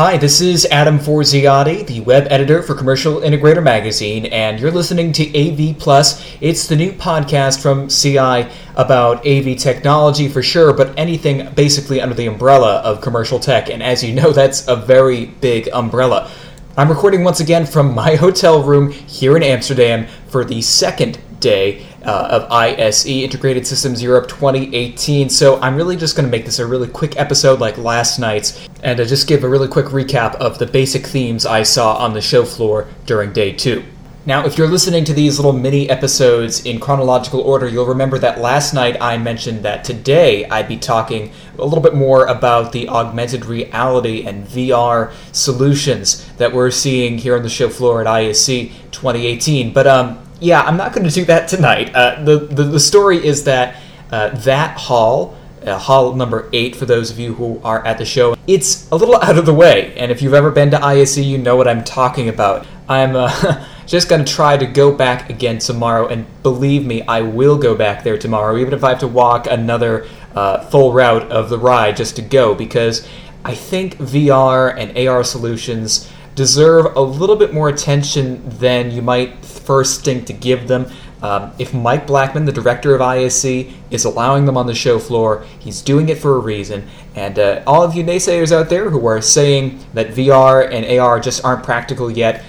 Hi, this is Adam Forziati, the web editor for Commercial Integrator Magazine, and you're listening to AV Plus. It's the new podcast from CI about AV technology for sure, but anything basically under the umbrella of commercial tech. And as you know, that's a very big umbrella. I'm recording once again from my hotel room here in Amsterdam for the second day uh, of ISE Integrated Systems Europe 2018. So I'm really just going to make this a really quick episode like last night's and uh, just give a really quick recap of the basic themes I saw on the show floor during day two. Now, if you're listening to these little mini episodes in chronological order, you'll remember that last night I mentioned that today I'd be talking a little bit more about the augmented reality and VR solutions that we're seeing here on the show floor at ISE 2018. But um, yeah, I'm not going to do that tonight. Uh, the, the, the story is that uh, that hall, uh, hall number eight, for those of you who are at the show, it's a little out of the way. And if you've ever been to ISE, you know what I'm talking about. I'm uh, just going to try to go back again tomorrow, and believe me, I will go back there tomorrow, even if I have to walk another uh, full route of the ride just to go, because I think VR and AR solutions deserve a little bit more attention than you might first think to give them. Um, if Mike Blackman, the director of ISE, is allowing them on the show floor, he's doing it for a reason. And uh, all of you naysayers out there who are saying that VR and AR just aren't practical yet,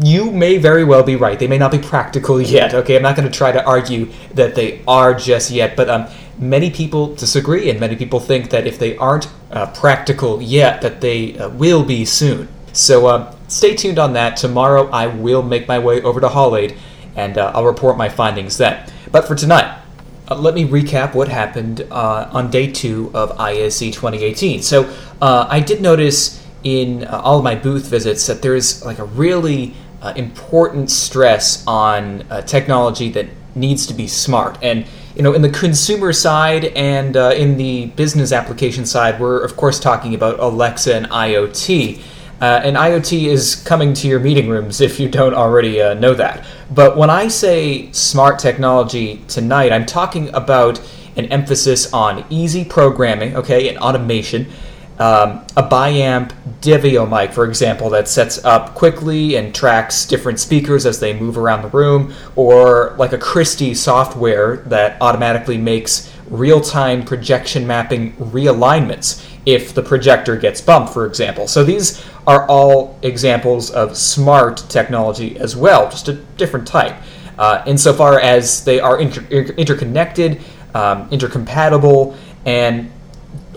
you may very well be right. They may not be practical yet. Okay, I'm not going to try to argue that they are just yet, but um, many people disagree, and many people think that if they aren't uh, practical yet, that they uh, will be soon. So uh, stay tuned on that. Tomorrow I will make my way over to Hall 8 and uh, I'll report my findings then. But for tonight, uh, let me recap what happened uh, on day two of ISE 2018. So uh, I did notice in uh, all of my booth visits that there is like a really uh, important stress on technology that needs to be smart. And you know, in the consumer side and in the business application side, we're of course talking about Alexa and IoT. Uh, and IoT is coming to your meeting rooms if you don't already uh, know that. But when I say smart technology tonight, I'm talking about an emphasis on easy programming, okay, and automation. Um, a biamp Devio mic, for example, that sets up quickly and tracks different speakers as they move around the room, or like a Christie software that automatically makes real time projection mapping realignments if the projector gets bumped, for example. So these are all examples of smart technology as well, just a different type. Uh, insofar as they are inter- interconnected, um, intercompatible, and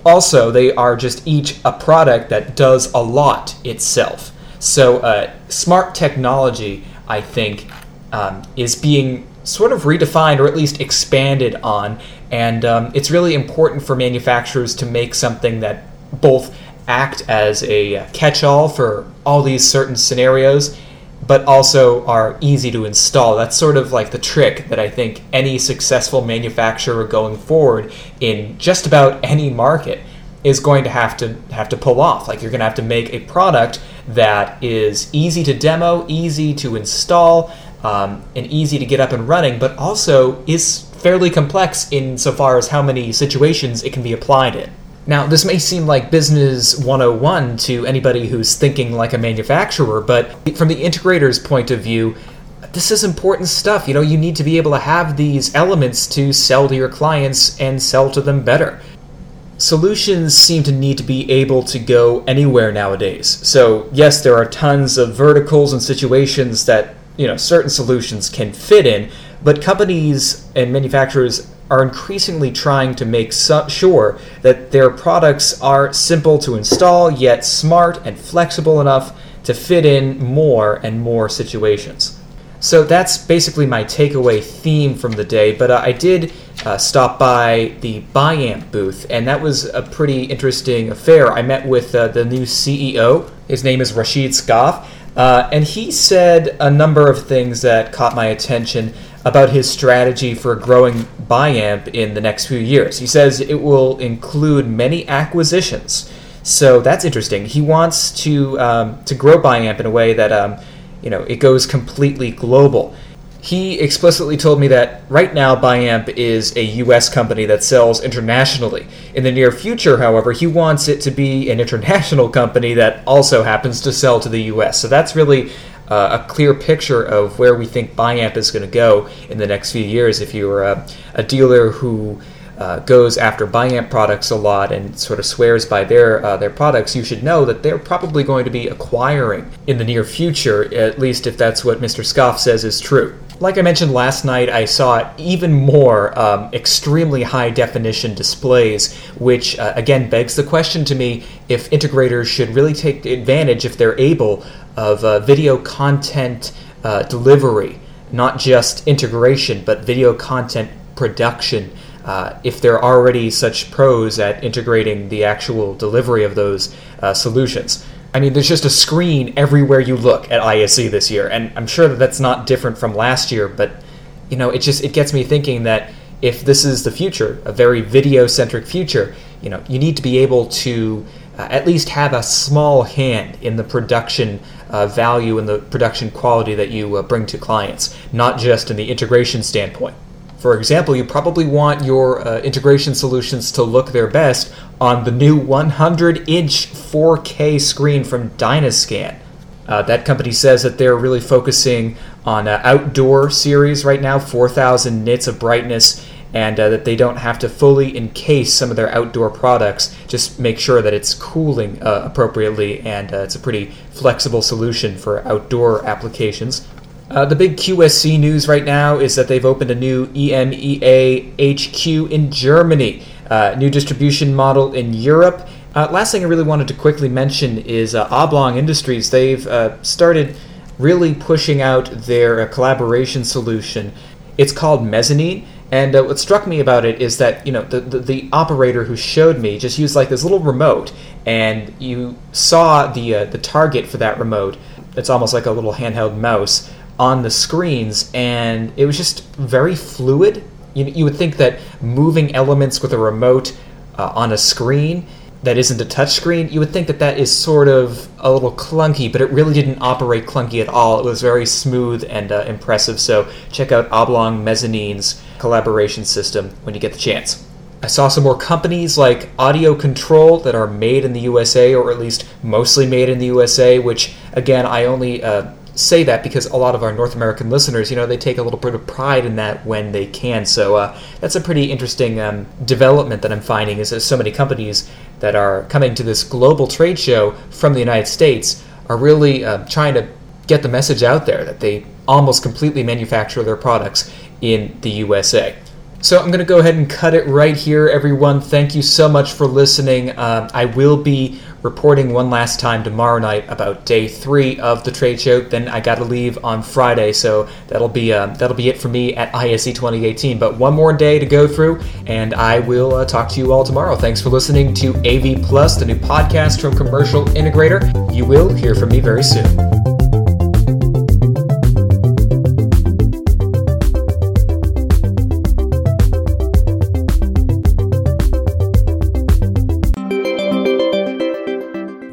also they are just each a product that does a lot itself. So uh, smart technology, I think, um, is being sort of redefined or at least expanded on. And um, it's really important for manufacturers to make something that both act as a catch all for all these certain scenarios, but also are easy to install. That's sort of like the trick that I think any successful manufacturer going forward in just about any market is going to have to have to pull off. Like you're going to have to make a product that is easy to demo, easy to install, um, and easy to get up and running, but also is fairly complex insofar as how many situations it can be applied in. Now, this may seem like business 101 to anybody who's thinking like a manufacturer, but from the integrator's point of view, this is important stuff. You know, you need to be able to have these elements to sell to your clients and sell to them better. Solutions seem to need to be able to go anywhere nowadays. So, yes, there are tons of verticals and situations that you know certain solutions can fit in, but companies and manufacturers are increasingly trying to make sure that their products are simple to install yet smart and flexible enough to fit in more and more situations. So that's basically my takeaway theme from the day. But uh, I did uh, stop by the Biamp booth, and that was a pretty interesting affair. I met with uh, the new CEO. His name is Rashid Skaf, uh, and he said a number of things that caught my attention about his strategy for growing Biamp in the next few years. He says it will include many acquisitions. So that's interesting. He wants to um, to grow Biamp in a way that um, you know it goes completely global. He explicitly told me that right now Biamp is a US company that sells internationally. In the near future, however, he wants it to be an international company that also happens to sell to the US. So that's really uh, a clear picture of where we think Biamp is going to go in the next few years. If you're a, a dealer who uh, goes after Biamp products a lot and sort of swears by their uh, their products, you should know that they're probably going to be acquiring in the near future, at least if that's what Mr. Skaf says is true. Like I mentioned last night, I saw even more um, extremely high definition displays, which uh, again begs the question to me if integrators should really take advantage, if they're able, of uh, video content uh, delivery, not just integration, but video content production. Uh, if they're already such pros at integrating the actual delivery of those uh, solutions. I mean, there's just a screen everywhere you look at ISE this year, and I'm sure that that's not different from last year. But you know, it just it gets me thinking that if this is the future, a very video-centric future, you know, you need to be able to uh, at least have a small hand in the production uh, value and the production quality that you uh, bring to clients, not just in the integration standpoint. For example, you probably want your uh, integration solutions to look their best on the new 100 inch 4K screen from Dynascan. Uh, that company says that they're really focusing on uh, outdoor series right now, 4,000 nits of brightness, and uh, that they don't have to fully encase some of their outdoor products. Just make sure that it's cooling uh, appropriately, and uh, it's a pretty flexible solution for outdoor applications. Uh, the big QSC news right now is that they've opened a new EMEA HQ in Germany, uh, new distribution model in Europe. Uh, last thing I really wanted to quickly mention is uh, Oblong Industries. They've uh, started really pushing out their uh, collaboration solution. It's called Mezzanine. And what struck me about it is that you know the, the, the operator who showed me just used like this little remote, and you saw the the target for that remote. It's almost like a little handheld mouse, on the screens, and it was just very fluid. You, you would think that moving elements with a remote uh, on a screen that isn't a touchscreen, you would think that that is sort of a little clunky, but it really didn't operate clunky at all. It was very smooth and uh, impressive. So check out Oblong Mezzanine's collaboration system when you get the chance. I saw some more companies like Audio Control that are made in the USA, or at least mostly made in the USA, which again, I only uh, say that because a lot of our North American listeners, you know, they take a little bit of pride in that when they can. So uh, that's a pretty interesting um, development that I'm finding is that so many companies that are coming to this global trade show from the United States are really uh, trying to get the message out there that they almost completely manufacture their products in the USA. So I'm going to go ahead and cut it right here, everyone. Thank you so much for listening. Um, I will be reporting one last time tomorrow night about day three of the trade show. Then I got to leave on Friday, so that'll be uh, that'll be it for me at ISE 2018. But one more day to go through, and I will uh, talk to you all tomorrow. Thanks for listening to AV Plus, the new podcast from Commercial Integrator. You will hear from me very soon.